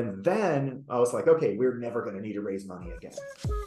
And then I was like, okay, we're never going to need to raise money again.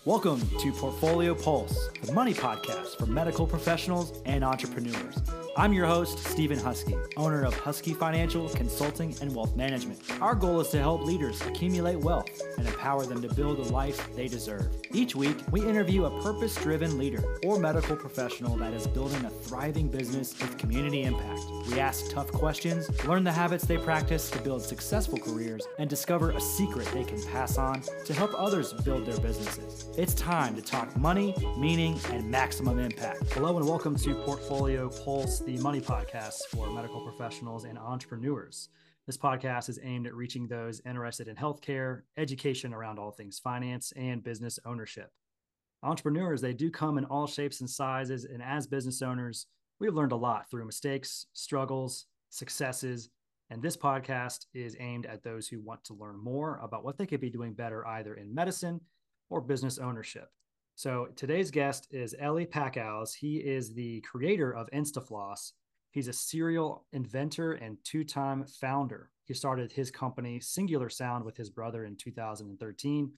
Welcome to Portfolio Pulse, the money podcast for medical professionals and entrepreneurs. I'm your host, Stephen Husky, owner of Husky Financial Consulting and Wealth Management. Our goal is to help leaders accumulate wealth and empower them to build the life they deserve. Each week, we interview a purpose driven leader or medical professional that is building a thriving business with community impact. We ask tough questions, learn the habits they practice to build successful careers, and discover a secret they can pass on to help others build their businesses. It's time to talk money, meaning, and maximum impact. Hello, and welcome to Portfolio Pulse the money podcast for medical professionals and entrepreneurs. This podcast is aimed at reaching those interested in healthcare, education around all things finance, and business ownership. Entrepreneurs, they do come in all shapes and sizes. And as business owners, we've learned a lot through mistakes, struggles, successes. And this podcast is aimed at those who want to learn more about what they could be doing better either in medicine or business ownership. So today's guest is Eli Packouz. He is the creator of InstaFloss. He's a serial inventor and two-time founder. He started his company Singular Sound with his brother in 2013.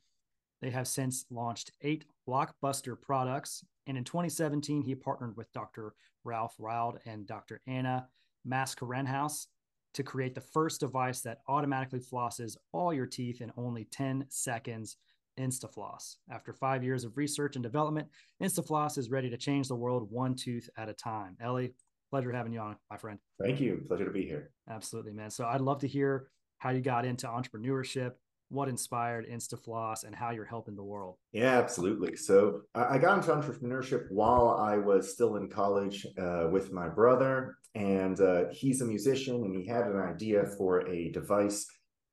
They have since launched eight blockbuster products. And in 2017, he partnered with Dr. Ralf Wild and Dr. Ana Mascarenhas to create the first device that automatically flosses all your teeth in only 10 seconds InstaFloss. After five years of research and development, InstaFloss is ready to change the world one tooth at a time. Eli, pleasure having you on, my friend. Thank you. Pleasure to be here. Absolutely, man. So I'd love to hear how you got into entrepreneurship, what inspired InstaFloss, and how you're helping the world. Yeah, absolutely. So I got into entrepreneurship while I was still in college uh, with my brother, and uh, he's a musician, and he had an idea for a device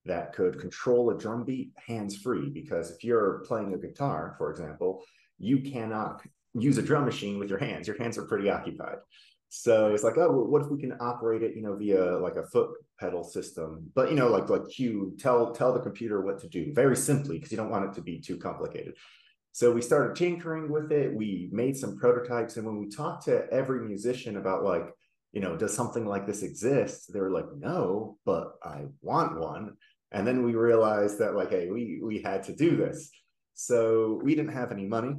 that could control a drum beat hands free. Because if you're playing a guitar, for example, you cannot use a drum machine with your hands. Your hands are pretty occupied. So it's like, oh, what if we can operate it, you know, via like a foot pedal system? But you know, like like cue, tell tell the computer what to do very simply because you don't want it to be too complicated. So we started tinkering with it. We made some prototypes, and when we talked to every musician about like, you know, does something like this exist? They were like, no, but I want one. And then we realized that like, hey, we we had to do this. So we didn't have any money,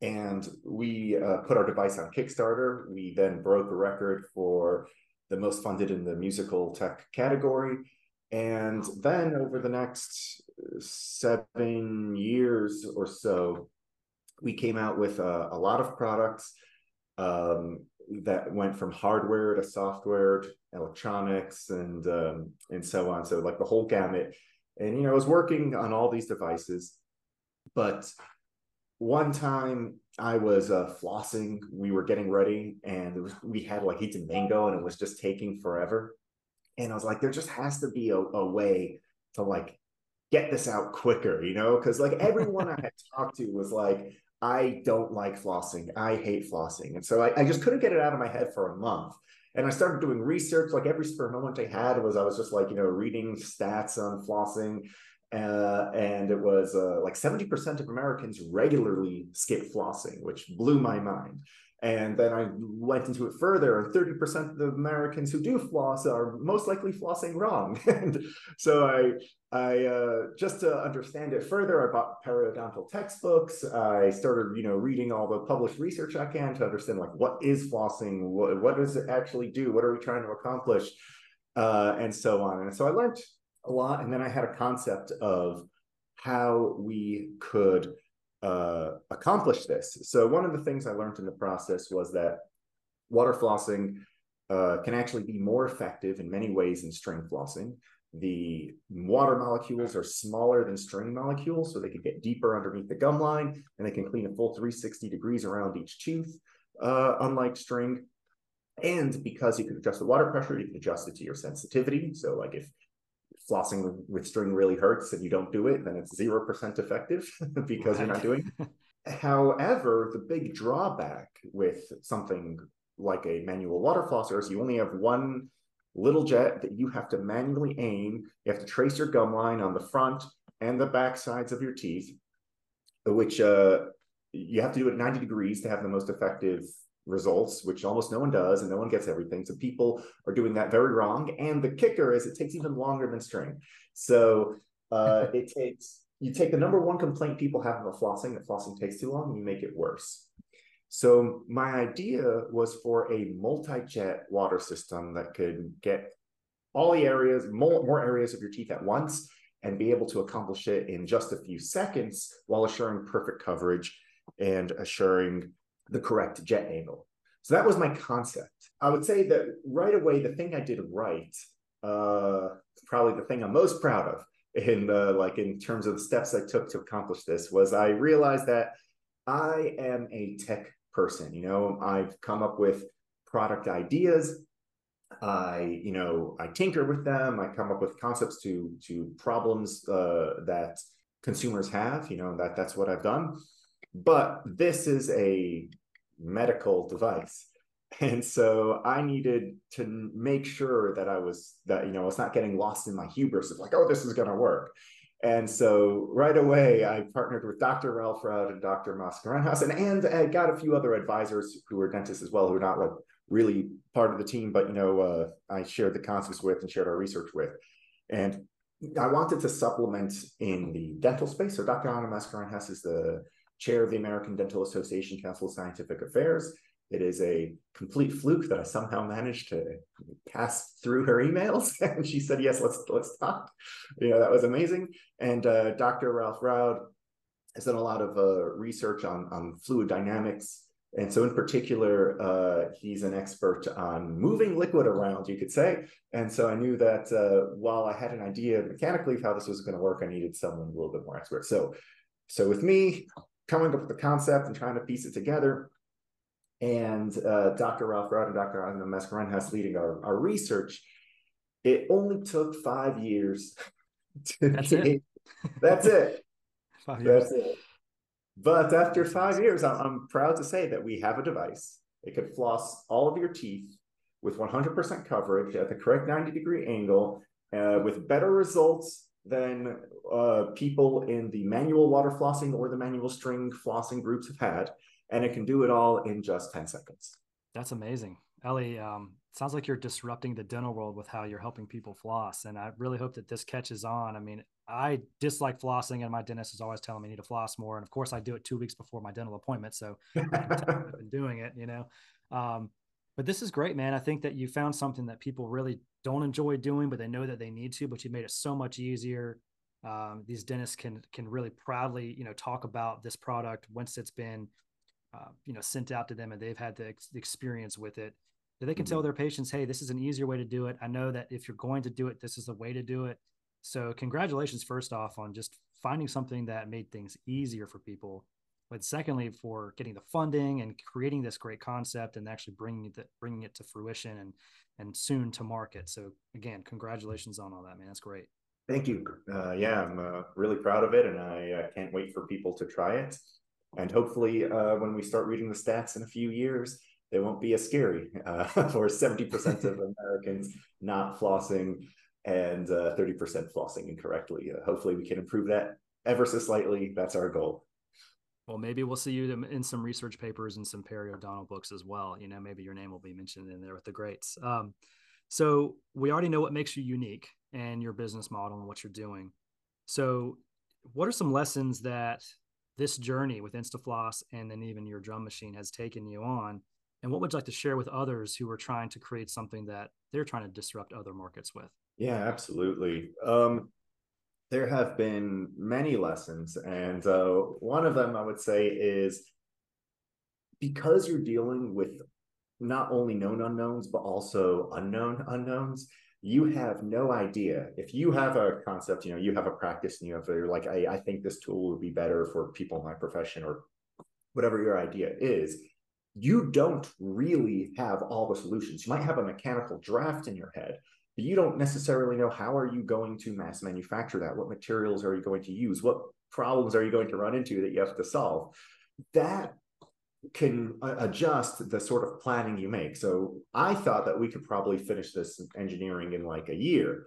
and we uh, put our device on Kickstarter. We then broke a record for the most funded in the musical tech category. And then over the next seven years or so, we came out with a, a lot of products um, that went from hardware to software to electronics and um, and so on. So like the whole gamut. And you know, I was working on all these devices, but one time I was uh, flossing. We were getting ready, and was, we had like heated mango, and it was just taking forever. And I was like, there just has to be a, a way to like get this out quicker, you know? Because like everyone I had talked to was like, I don't like flossing. I hate flossing. And so I, I, just couldn't get it out of my head for a month. And I started doing research. Like every spare moment I had was I was just like, you know, reading stats on flossing. Uh, and it was uh, like 70% of Americans regularly skip flossing, which blew my mind. And then I went into it further, and 30% of the Americans who do floss are most likely flossing wrong. and so I, I uh, just to understand it further, I bought periodontal textbooks. I started, you know, reading all the published research I can to understand like what is flossing, what, what does it actually do, what are we trying to accomplish, uh, and so on. And so I learned a lot, and then I had a concept of how we could uh, accomplish this. So one of the things I learned in the process was that water flossing uh, can actually be more effective in many ways than string flossing. The water molecules are smaller than string molecules, so they can get deeper underneath the gum line, and they can clean a full 360 degrees around each tooth, uh, unlike string. And because you can adjust the water pressure, you can adjust it to your sensitivity. So, like if flossing with string really hurts and you don't do it, then it's 0% effective because right. you're not doing it. However, the big drawback with something like a manual water flosser is you only have one little jet that you have to manually aim. You have to trace your gum line on the front and the back sides of your teeth, which uh, you have to do it 90 degrees to have the most effective results, which almost no one does, and no one gets everything. So people are doing that very wrong. And the kicker is it takes even longer than string. So Uh, it takes you take the number one complaint people have about flossing that flossing takes too long, and you make it worse. So my idea was for a multi-jet water system that could get all the areas, more, more areas of your teeth at once, and be able to accomplish it in just a few seconds while assuring perfect coverage and assuring the correct jet angle. So that was my concept. I would say that right away, the thing I did right, uh, probably the thing I'm most proud of in the like in terms of the steps I took to accomplish this was I realized that I am a tech person. You know, I've come up with product ideas. I, you know, I tinker with them. I come up with concepts to to problems uh, that consumers have. You know, that that's what I've done. But this is a medical device, and so I needed to make sure that I was that you know I was not getting lost in my hubris of like, oh, this is going to work. And so right away, I partnered with Dr. Ralf Raud and Dr. Mascarenhas, and, and I got a few other advisors who were dentists as well, who are not like really part of the team, but you know, uh, I shared the concepts with and shared our research with. And I wanted to supplement in the dental space. So Dr. Ana Mascarenhas is the chair of the American Dental Association Council of Scientific Affairs. It is a complete fluke that I somehow managed to pass through her emails, and she said, "Yes, let's let's talk." You know, that was amazing. And uh, Dr. Ralf Raud has done a lot of uh, research on on fluid dynamics, and so in particular, uh, he's an expert on moving liquid around, you could say. And so I knew that uh, while I had an idea mechanically of how this was going to work, I needed someone a little bit more expert. So, so with me coming up with the concept and trying to piece it together and uh, Dr. Ralf Raud and Dr. Ana Mascarenhas leading our, our research, it only took five years. To that's it. That's it. five years. That's it. But after five years, I'm, I'm proud to say that we have a device. It could floss all of your teeth with 100% coverage at the correct 90 degree angle uh, with better results than uh, people in the manual water flossing or the manual string flossing groups have had and it can do it all in just 10 seconds. That's amazing. Eli, um, sounds like you're disrupting the dental world with how you're helping people floss. And I really hope that this catches on. I mean, I dislike flossing, and my dentist is always telling me I need to floss more. And of course, I do it two weeks before my dental appointment. So I've been doing it, you know. Um, but this is great, man. I think that you found something that people really don't enjoy doing, but they know that they need to. But you made it so much easier. Um, these dentists can can really proudly, you know, talk about this product once it's been uh, you know sent out to them and they've had the, ex- experience with it that they can mm-hmm. tell their patients hey this is an easier way to do it i know that if you're going to do it this is the way to do it so congratulations first off on just finding something that made things easier for people but secondly for getting the funding and creating this great concept and actually bringing it bringing it to fruition and and soon to market so again congratulations on all that man that's great thank you uh, yeah i'm uh, really proud of it and i uh, can't wait for people to try it and hopefully, uh, when we start reading the stats in a few years, they won't be as scary uh, for 70% of Americans not flossing and uh, 30% flossing incorrectly. Uh, hopefully, we can improve that ever so slightly. That's our goal. Well, maybe we'll see you in some research papers and some periodontal books as well. You know, maybe your name will be mentioned in there with the greats. Um, so we already know what makes you unique and your business model and what you're doing. So, what are some lessons that this journey with Instafloss and then even your drum machine has taken you on? And what would you like to share with others who are trying to create something that they're trying to disrupt other markets with? Yeah, absolutely. Um, there have been many lessons, and uh, one of them I would say is because you're dealing with not only known unknowns but also unknown unknowns you have no idea. If you have a concept you know you have a practice and you have you're like I, I think this tool would be better for people in my profession or whatever your idea is you don't really have all the solutions. You might have a mechanical draft in your head you don't necessarily know how are you going to mass manufacture that what materials are you going to use what problems are you going to run into that you have to solve that can adjust the sort of planning you make. So I thought that we could probably finish this engineering in like a year.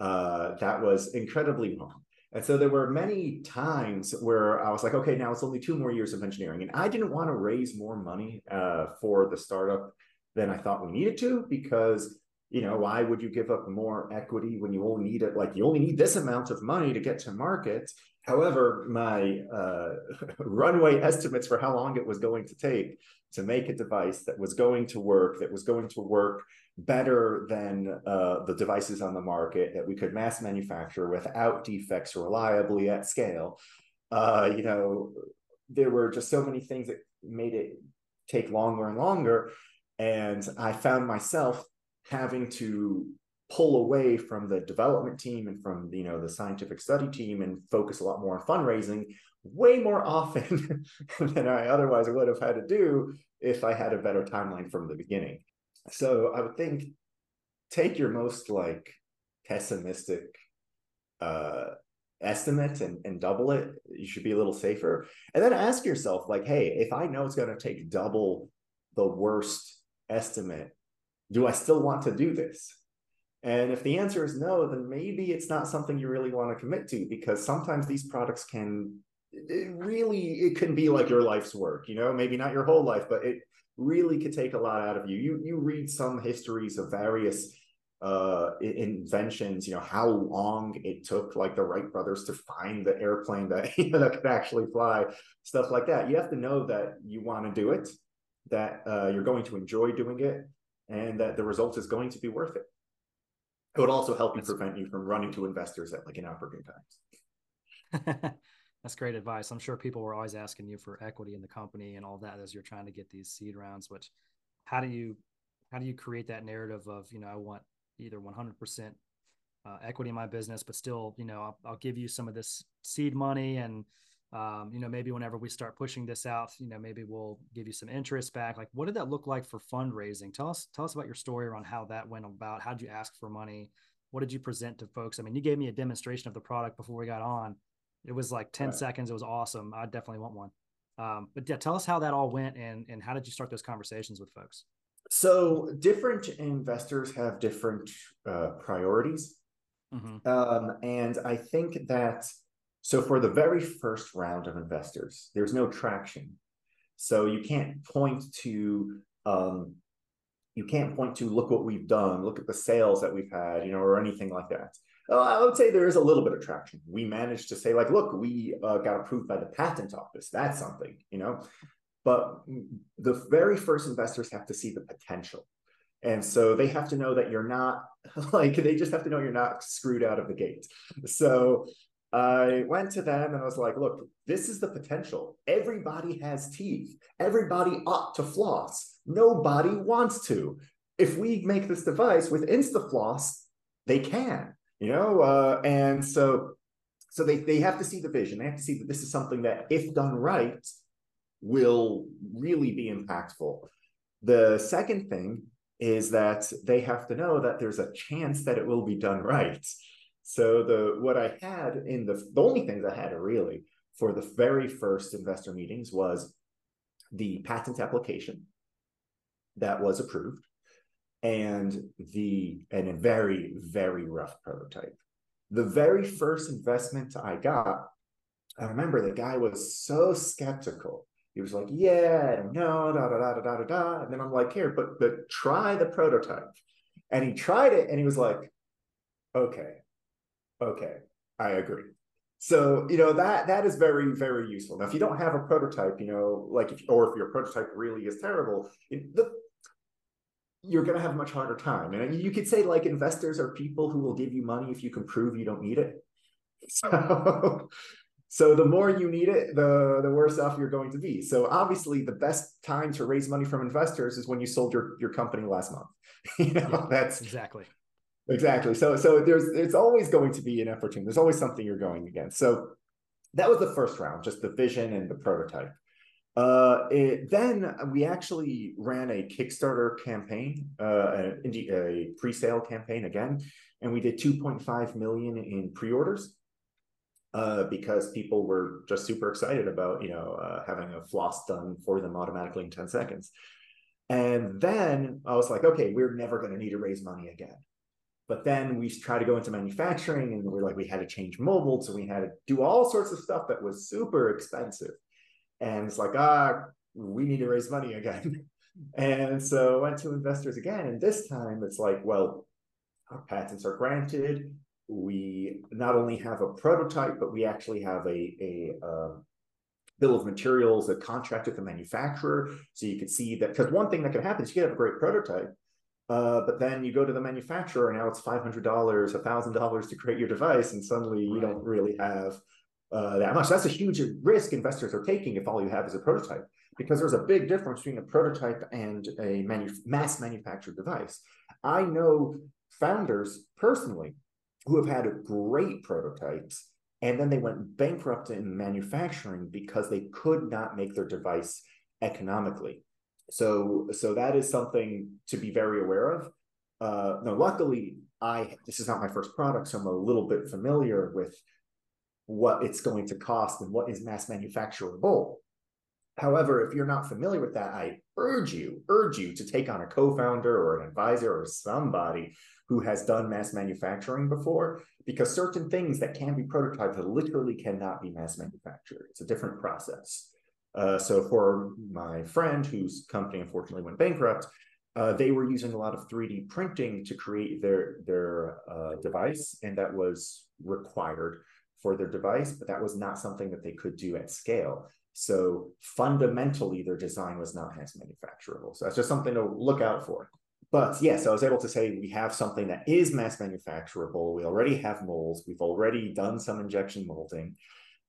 Uh, that was incredibly wrong. And so there were many times where I was like, okay, now it's only two more years of engineering. And I didn't want to raise more money uh, for the startup than I thought we needed to because you know why would you give up more equity when you only need it like you only need this amount of money to get to market? However my uh, runway estimates for how long it was going to take to make a device that was going to work that was going to work better than uh, the devices on the market that we could mass manufacture without defects reliably at scale uh, you know there were just so many things that made it take longer and longer. And i found myself having to pull away from the development team and from you know the scientific study team and focus a lot more on fundraising way more often than I otherwise would have had to do if I had a better timeline from the beginning. So I would think take your most like pessimistic uh estimate and, and double it. You should be a little safer. And then ask yourself, like, hey, if I know it's going to take double the worst estimate do I still want to do this? And if the answer is no, then maybe it's not something you really want to commit to because sometimes these products can it really it can be like your life's work, you know, maybe not your whole life, but it really could take a lot out of you. You you read some histories of various uh inventions, you know, how long it took like the Wright brothers to find the airplane that you know, that could actually fly, stuff like that. You have to know that you want to do it, that uh, you're going to enjoy doing it, and that the result is going to be worth it. It would also help you prevent you from running to investors at like inopportune times. That's great advice. I'm sure people were always asking you for equity in the company and all that as you're trying to get these seed rounds. Which, how do you, how do you create that narrative of you know I want either 100% uh, equity in my business, but still you know I'll, I'll give you some of this seed money and um, you know, maybe whenever we start pushing this out, you know, maybe we'll give you some interest back. Like, what did that look like for fundraising? Tell us, tell us about your story around how that went about. How did you ask for money? What did you present to folks? I mean, you gave me a demonstration of the product before we got on. It was like 10 right. seconds. It was awesome. I definitely want one. Um, but yeah, tell us how that all went and, and how did you start those conversations with folks? So different investors have different uh, priorities. Mm-hmm. Um, and I think that so for the very first round of investors, there's no traction. So you can't point to um, you can't point to look what we've done, look at the sales that we've had, you know, or anything like that. Uh, I would say there is a little bit of traction. We managed to say like, look, we uh, got approved by the patent office. That's something, you know. But the very first investors have to see the potential. And so they have to know that you're not like they just have to know you're not screwed out of the gate. So I went to them and I was like, look, this is the potential. Everybody has teeth. Everybody ought to floss. Nobody wants to. If we make this device with InstaFloss, they can, you know? Uh, and so so they, they have to see the vision. They have to see that this is something that, if done right, will really be impactful. The second thing is that they have to know that there's a chance that it will be done right. So the what I had in the the only things I had really for the very first investor meetings was the patent application that was approved and the and a very very rough prototype. The very first investment I got, I remember the guy was so skeptical. He was like, "Yeah, no, da da da da da da," and then I'm like, "Here, but but try the prototype." And he tried it, and he was like, "Okay, okay, I agree. So you know that that is very very useful. Now, if you don't have a prototype, you know, like if or if your prototype really is terrible, the, you're going to have a much harder time. And you could say like investors are people who will give you money if you can prove you don't need it. So, so the more you need it, the the worse off you're going to be. So obviously, the best time to raise money from investors is when you sold your your company last month. you know, yeah, that's exactly Exactly. So so there's it's always going to be an opportunity. There's always something you're going against. So that was the first round, just the vision and the prototype. Uh, it, then we actually ran a Kickstarter campaign, uh, a, a pre-sale campaign again, and we did 2.5 million in pre-orders uh, because people were just super excited about you know uh, having a floss done for them automatically in 10 seconds. And then I was like, okay, we're never going to need to raise money again. But then we tried to go into manufacturing and we're like, we had to change molds and we had to do all sorts of stuff that was super expensive. And it's like, ah, we need to raise money again. and so I went to investors again. And this time it's like, well, our patents are granted. We not only have a prototype, but we actually have a, a uh, bill of materials, a contract with the manufacturer. So you could see that because one thing that could happen is you could have a great prototype, uh, but then you go to the manufacturer and now it's five hundred dollars, thousand dollars to create your device, and suddenly right. you don't really have uh, that much. That's a huge risk investors are taking if all you have is a prototype, because there's a big difference between a prototype and a manu- mass manufactured device. I know founders personally who have had great prototypes and then they went bankrupt in manufacturing because they could not make their device economically. So, so that is something to be very aware of. Uh, now, luckily, I this is not my first product, so I'm a little bit familiar with what it's going to cost and what is mass manufacturable. However, if you're not familiar with that, I urge you, urge you to take on a co-founder or an advisor or somebody who has done mass manufacturing before, because certain things that can be prototyped literally cannot be mass manufactured. It's a different process. Uh, so for my friend whose company unfortunately went bankrupt, uh, they were using a lot of 3D printing to create their their uh, device, and that was required for their device, but that was not something that they could do at scale. So fundamentally, their design was not mass manufacturable. So that's just something to look out for. But yes, I was able to say we have something that is mass manufacturable. We already have molds. We've already done some injection molding.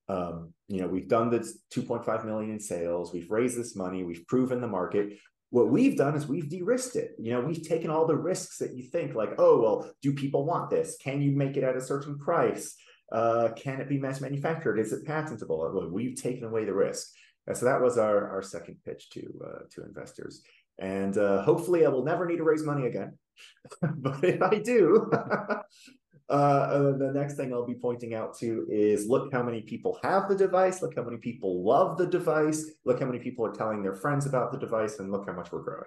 Um, you know, we've done this 2.5 million in sales. We've raised this money. We've proven the market. What we've done is we've de-risked it. You know, we've taken all the risks that you think, like, oh, well, do people want this? Can you make it at a certain price? Uh, can it be mass manufactured? Is it patentable? We've taken away the risk. And so that was our, our second pitch to uh, to investors. And uh, hopefully, I will never need to raise money again. but if I do, uh, the next thing I'll be pointing out to is look how many people have the device, look how many people love the device, look how many people are telling their friends about the device, and look how much we're growing.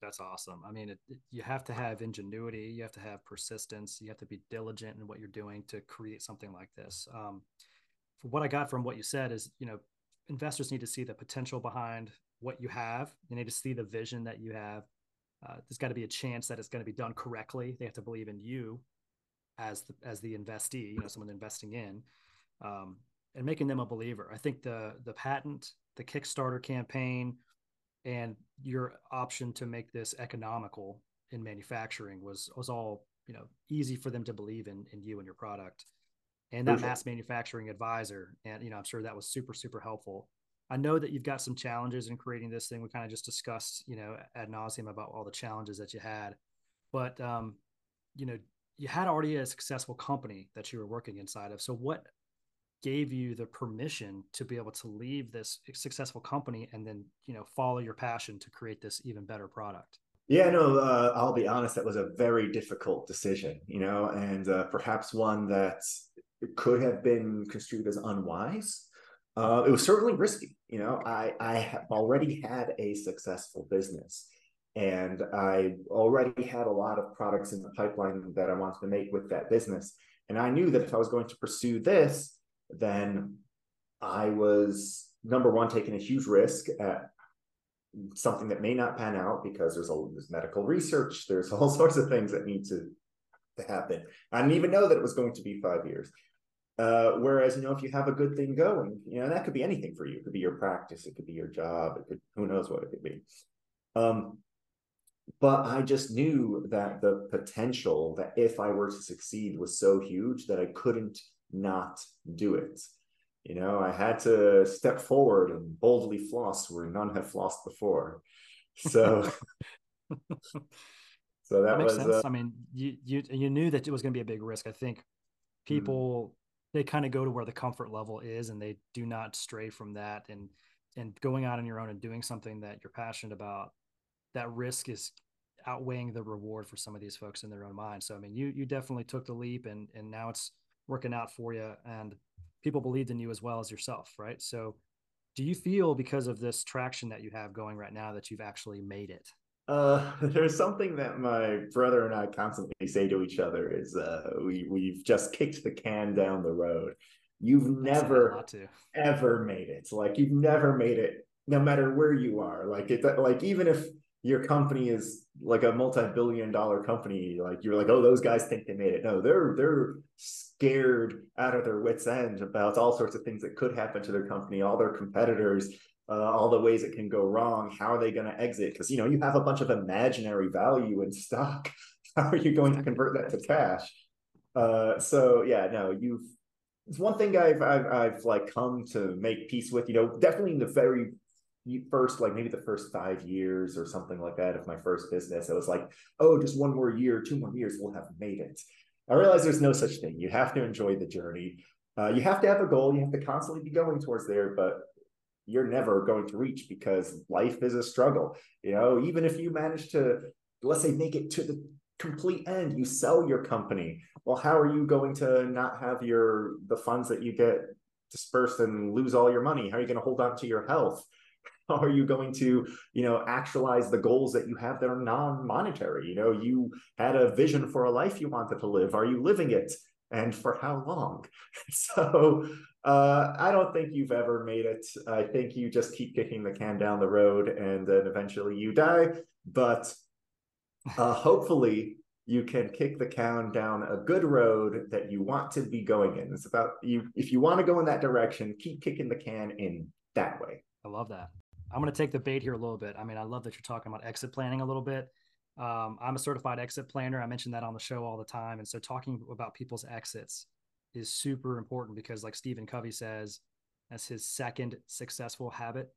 That's awesome. I mean, it, it, you have to have ingenuity, you have to have persistence, you have to be diligent in what you're doing to create something like this. Um, what I got from what you said is, you know, investors need to see the potential behind what you have. They need to see the vision that you have. Uh, there's got to be a chance that it's going to be done correctly. They have to believe in you as the as the investee, you know, someone investing in, um, and making them a believer. I think the the patent, the Kickstarter campaign, and your option to make this economical in manufacturing was was all you know easy for them to believe in in you and your product. And that mass manufacturing advisor and you know i'm sure that was super super helpful. I know that you've got some challenges in creating this thing. We kind of just discussed you know ad nauseum about all the challenges that you had. But um you know you had already a successful company that you were working inside of. So what gave you the permission to be able to leave this successful company and then you know follow your passion to create this even better product? Yeah no uh, i'll be honest that was a very difficult decision you know and uh, perhaps one that could have been construed as unwise. Uh, it was certainly risky you know i i have already had a successful business and i already had a lot of products in the pipeline that i wanted to make with that business and i knew that if i was going to pursue this then I was number one taking a huge risk at something that may not pan out because there's a there's medical research, there's all sorts of things that need to to happen. I didn't even know that it was going to be five years. Uh, whereas, you know, if you have a good thing going, you know, that could be anything for you. It could be your practice, it could be your job, it could who knows what it could be. Um, but I just knew that the potential that if I were to succeed was so huge that I couldn't not do it. You know, I had to step forward and boldly floss where none have flossed before. So, so that, that makes was, sense. Uh, I mean, you you you knew that it was going to be a big risk. I think hmm. people mm-hmm. they kind of go to where the comfort level is, and they do not stray from that. And and going out on your own and doing something that you're passionate about, that risk is outweighing the reward for some of these folks in their own mind. So I mean, you you definitely took the leap, and and now it's working out for you and people believed in you as well as yourself right so do you feel because of this traction that you have going right now that you've actually made it uh, there's something that my brother and I constantly say to each other is uh, we we've just kicked the can down the road. You've never ever made it. Like you've never made it, no matter where you are. Like it, like even if your company is like a multi-billion dollar company. Like you're like oh those guys think they made it. No they're they're scared out of their wits end about all sorts of things that could happen to their company all their competitors uh, all the ways it can go wrong. How are they going to exit? Because you know you have a bunch of imaginary value in stock. How are you going to convert that to cash? Uh, so yeah no you've it's one thing I've, I've I've like come to make peace with you know definitely in the very first like maybe the first five years or something like that of my first business i was like oh just one more year two more years we'll have made it. I realize there's no such thing. You have to enjoy the journey. Uh, you have to have a goal. You have to constantly be going towards there but you're never going to reach because life is a struggle. You know even if you manage to let's say make it to the complete end you sell your company. Well how are you going to not have your the funds that you get dispersed and lose all your money? How are you going to hold on to your health are you going to you know actualize the goals that you have that are non-monetary? You know you had a vision for a life you wanted to live. Are you living it? And for how long? So uh, i don't think you've ever made it. I think you just keep kicking the can down the road and then eventually you die. But uh, hopefully you can kick the can down a good road that you want to be going in. It's about you if you want to go in that direction keep kicking the can in that way. I love that I'm going to take the bait here a little bit. I mean, I love that you're talking about exit planning a little bit. Um, I'm a certified exit planner. I mention that on the show all the time. And so talking about people's exits is super important because, like Stephen Covey says, that's his second successful habit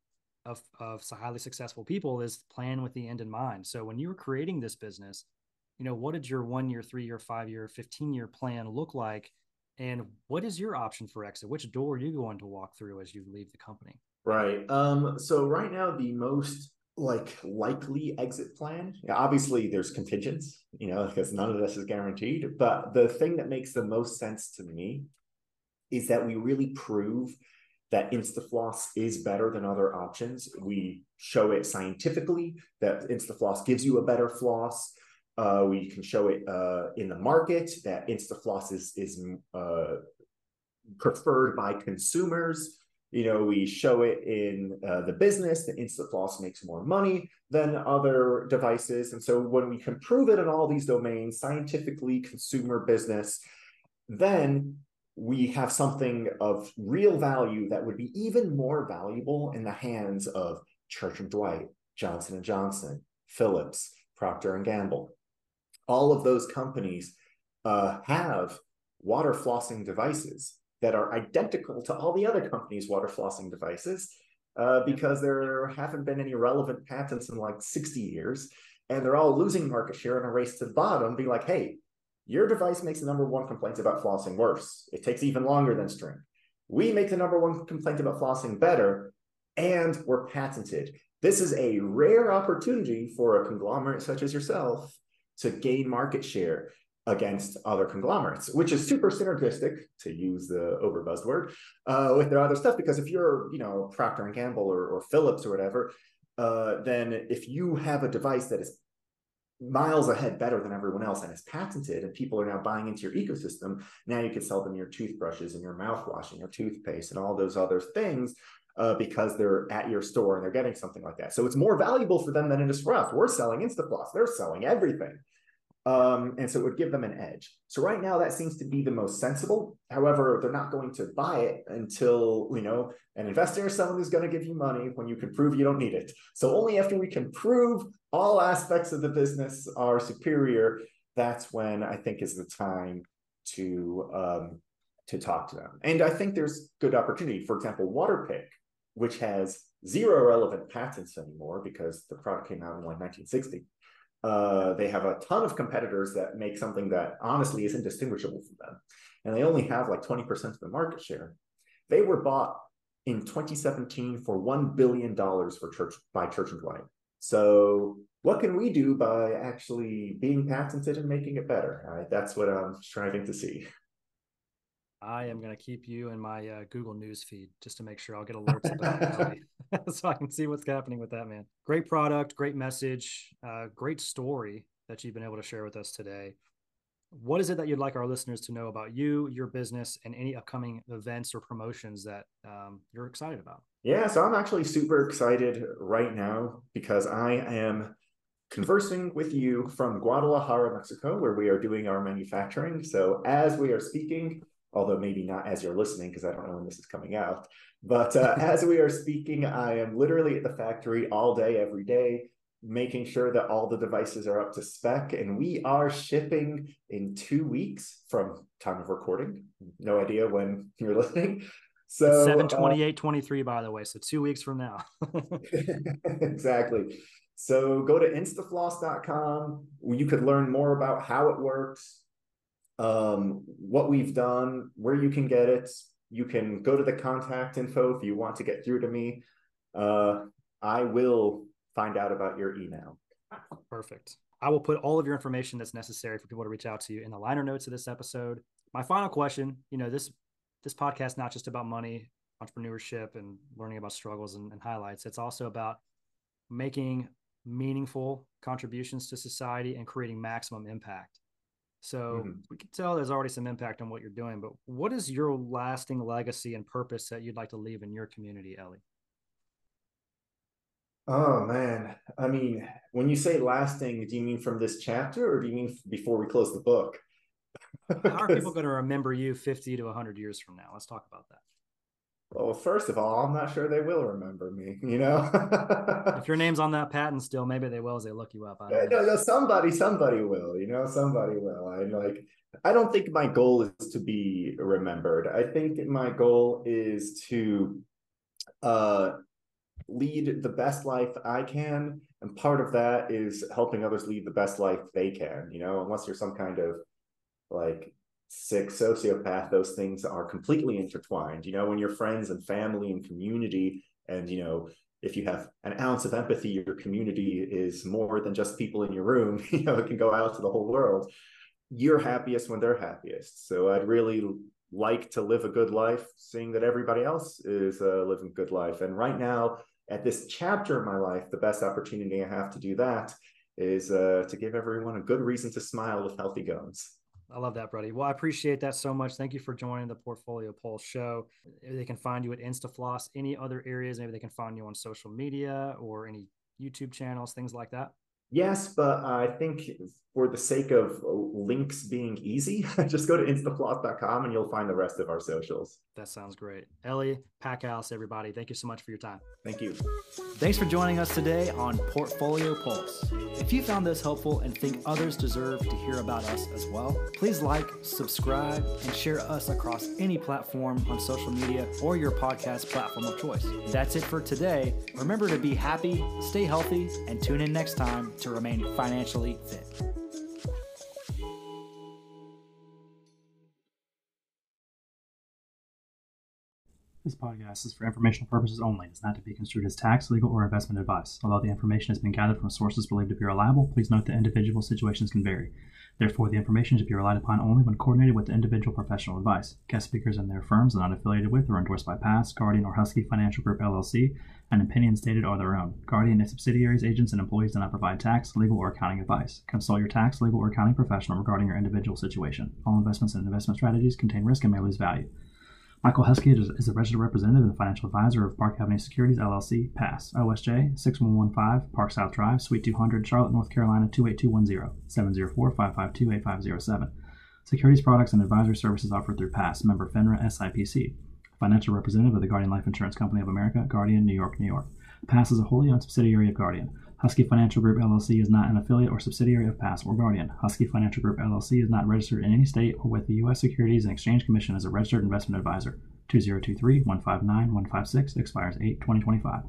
of, of highly successful people is plan with the end in mind. So when you were creating this business, you know, what did your one year, three year, five year, 15 year plan look like? And what is your option for exit? Which door are you going to walk through as you leave the company? Right. Um, so right now the most like likely exit plan, obviously there's contingents, you know, because none of this is guaranteed. But the thing that makes the most sense to me is that we really prove that Instafloss is better than other options. We show it scientifically that Instafloss gives you a better floss. Uh, we can show it uh, in the market that Instafloss is is uh, preferred by consumers you know, we show it in uh, the business that Instafloss makes more money than other devices. And so when we can prove it in all these domains, scientifically, consumer business, then we have something of real value that would be even more valuable in the hands of Church and Dwight, Johnson and Johnson, Philips, Procter and Gamble. All of those companies uh, have water flossing devices that are identical to all the other companies' water flossing devices uh, because there haven't been any relevant patents in like 60 years. And they're all losing market share in a race to the bottom, be like, hey, your device makes the number one complaint about flossing worse. It takes even longer than string. We make the number one complaint about flossing better, and we're patented. This is a rare opportunity for a conglomerate such as yourself to gain market share against other conglomerates, which is super synergistic, to use the over buzzword, uh, with their other stuff. Because if you're, you know, Procter and Gamble or, or Philips or whatever, uh, then if you have a device that is miles ahead better than everyone else and is patented and people are now buying into your ecosystem now you can sell them your toothbrushes and your mouthwash and your toothpaste and all those other things uh, because they're at your store and they're getting something like that. So it's more valuable for them than it is for us. We're selling instafloss they're selling everything um, and so it would give them an edge. So right now that seems to be the most sensible. However, they're not going to buy it until, you know, an investor or someone who's going to give you money when you can prove you don't need it. So only after we can prove all aspects of the business are superior, that's when I think is the time to um, to talk to them. And I think there's good opportunity. For example, Waterpik, which has zero relevant patents anymore because the product came out in like 1960 uh, they have a ton of competitors that make something that honestly is indistinguishable from them. And they only have like 20% of the market share. They were bought in 2017 for $1 billion for church by Church and Dwight. So what can we do by actually being patented and making it better? Right? That's what I'm striving to see. I am going to keep you in my uh, Google News feed just to make sure I'll get alerts about so I can see what's happening with that man. Great product, great message, uh, great story that you've been able to share with us today. What is it that you'd like our listeners to know about you, your business, and any upcoming events or promotions that um, you're excited about? Yeah, so I'm actually super excited right now because I am conversing with you from Guadalajara, Mexico, where we are doing our manufacturing. So as we are speaking, although maybe not as you're listening, because I don't know when this is coming out, but uh, as we are speaking, I am literally at the factory all day, every day, making sure that all the devices are up to spec. And we are shipping in two weeks from time of recording. No idea when you're listening. So 728 uh, 23, by the way. So two weeks from now. exactly. So go to instafloss.com. You could learn more about how it works, um, what we've done, where you can get it. You can go to the contact info if you want to get through to me. Uh, I will find out about your email. Perfect. I will put all of your information that's necessary for people to reach out to you in the liner notes of this episode. My final question, you know, this this podcast not just about money, entrepreneurship, and learning about struggles and, and highlights. It's also about making meaningful contributions to society and creating maximum impact. So mm-hmm. we can tell there's already some impact on what you're doing, but what is your lasting legacy and purpose that you'd like to leave in your community, Eli? Oh man, I mean, when you say lasting, do you mean from this chapter or do you mean before we close the book? How are people going to remember you 50 to 100 years from now? Let's talk about that. Well, first of all, I'm not sure they will remember me, you know? if your name's on that patent still, maybe they will as they look you up. I no, no, somebody, somebody will, you know, somebody will. I like, I don't think my goal is to be remembered. I think my goal is to uh, lead the best life I can. And part of that is helping others lead the best life they can, you know, unless you're some kind of like sick sociopath, those things are completely intertwined. You know, when your friends and family and community, and you know, if you have an ounce of empathy, your community is more than just people in your room. You know, it can go out to the whole world. You're happiest when they're happiest. So I'd really like to live a good life, seeing that everybody else is uh, living a good life. And right now, at this chapter of my life, the best opportunity I have to do that is uh, to give everyone a good reason to smile with healthy gums. I love that, buddy. Well, I appreciate that so much. Thank you for joining the Portfolio Pulse show. They can find you at InstaFloss. Any other areas? Maybe they can find you on social media or any YouTube channels, things like that. Yes, but I think for the sake of uh, links being easy, just go to instafloss.com and you'll find the rest of our socials. That sounds great. Eli, Packouz, everybody, thank you so much for your time. Thank you. Thanks for joining us today on Portfolio Pulse. If you found this helpful and think others deserve to hear about us as well, please like, subscribe, and share us across any platform on social media or your podcast platform of choice. That's it for today. Remember to be happy, stay healthy, and tune in next time to remain financially fit. This podcast is for informational purposes only. It's not to be construed as tax, legal, or investment advice. Although the information has been gathered from sources believed to be reliable, please note that individual situations can vary. Therefore, the information should be relied upon only when coordinated with individual professional advice. Guest speakers and their firms are not affiliated with or endorsed by PASS, Guardian, or Husky Financial Group LLC, and opinions stated are their own. Guardian, its subsidiaries, agents, and employees do not provide tax, legal, or accounting advice. Consult your tax, legal, or accounting professional regarding your individual situation. All investments and investment strategies contain risk and may lose value. Michael Husky is a registered representative and financial advisor of Park Avenue Securities LLC, PASS, OSJ 6115 Park South Drive, Suite 200, Charlotte, North Carolina 28210, 704-552-8507. Securities products and advisory services offered through PASS, member FINRA SIPC. Financial representative of the Guardian Life Insurance Company of America, Guardian, New York, New York. PASS is a wholly owned subsidiary of Guardian. Husky Financial Group LLC is not an affiliate or subsidiary of PASS or Guardian. Husky Financial Group LLC is not registered in any state or with the U.S. Securities and Exchange Commission as a registered investment advisor. 2023 159 156 expires 8 2025.